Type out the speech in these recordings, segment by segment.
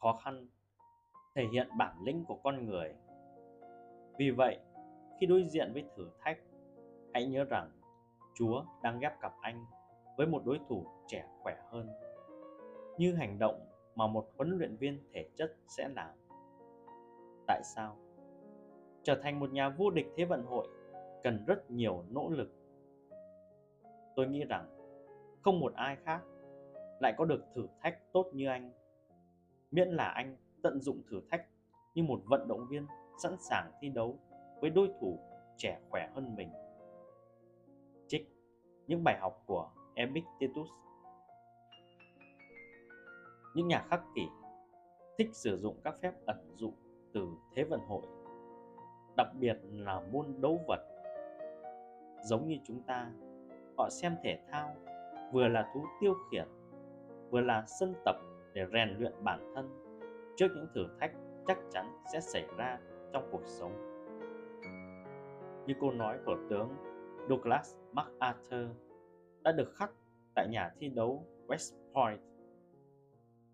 khó khăn thể hiện bản lĩnh của con người. Vì vậy, khi đối diện với thử thách, hãy nhớ rằng chúa đang ghép cặp anh với một đối thủ trẻ khỏe hơn. Như hành động mà một huấn luyện viên thể chất sẽ làm. Tại sao? Trở thành một nhà vô địch thế vận hội cần rất nhiều nỗ lực. Tôi nghĩ rằng không một ai khác lại có được thử thách tốt như anh miễn là anh tận dụng thử thách như một vận động viên sẵn sàng thi đấu với đối thủ trẻ khỏe hơn mình. Trích những bài học của Epictetus. Những nhà khắc kỷ thích sử dụng các phép ẩn dụ từ thế vận hội, đặc biệt là môn đấu vật. Giống như chúng ta, họ xem thể thao vừa là thú tiêu khiển, vừa là sân tập để rèn luyện bản thân trước những thử thách chắc chắn sẽ xảy ra trong cuộc sống. Như câu nói của tướng Douglas MacArthur đã được khắc tại nhà thi đấu West Point,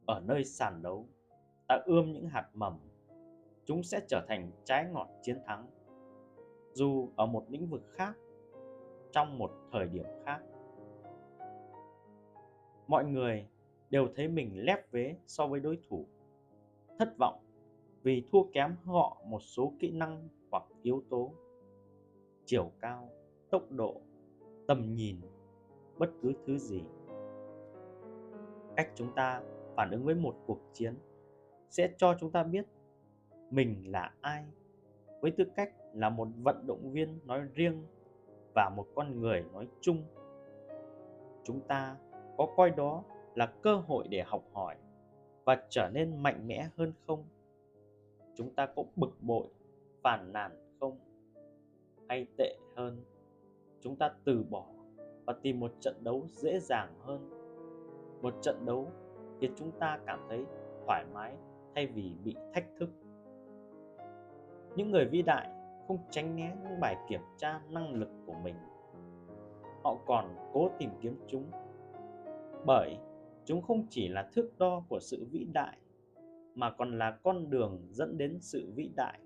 ở nơi sàn đấu, ta ươm những hạt mầm, chúng sẽ trở thành trái ngọt chiến thắng. Dù ở một lĩnh vực khác, trong một thời điểm khác, mọi người đều thấy mình lép vế so với đối thủ. Thất vọng vì thua kém họ một số kỹ năng hoặc yếu tố. Chiều cao, tốc độ, tầm nhìn, bất cứ thứ gì. Cách chúng ta phản ứng với một cuộc chiến sẽ cho chúng ta biết mình là ai, với tư cách là một vận động viên nói riêng và một con người nói chung. Chúng ta có coi đó là cơ hội để học hỏi và trở nên mạnh mẽ hơn không? Chúng ta có bực bội phản nàn không? Hay tệ hơn, chúng ta từ bỏ và tìm một trận đấu dễ dàng hơn? Một trận đấu khiến chúng ta cảm thấy thoải mái thay vì bị thách thức. Những người vĩ đại không tránh né những bài kiểm tra năng lực của mình. Họ còn cố tìm kiếm chúng bởi chúng không chỉ là thước đo của sự vĩ đại, mà còn là con đường dẫn đến sự vĩ đại.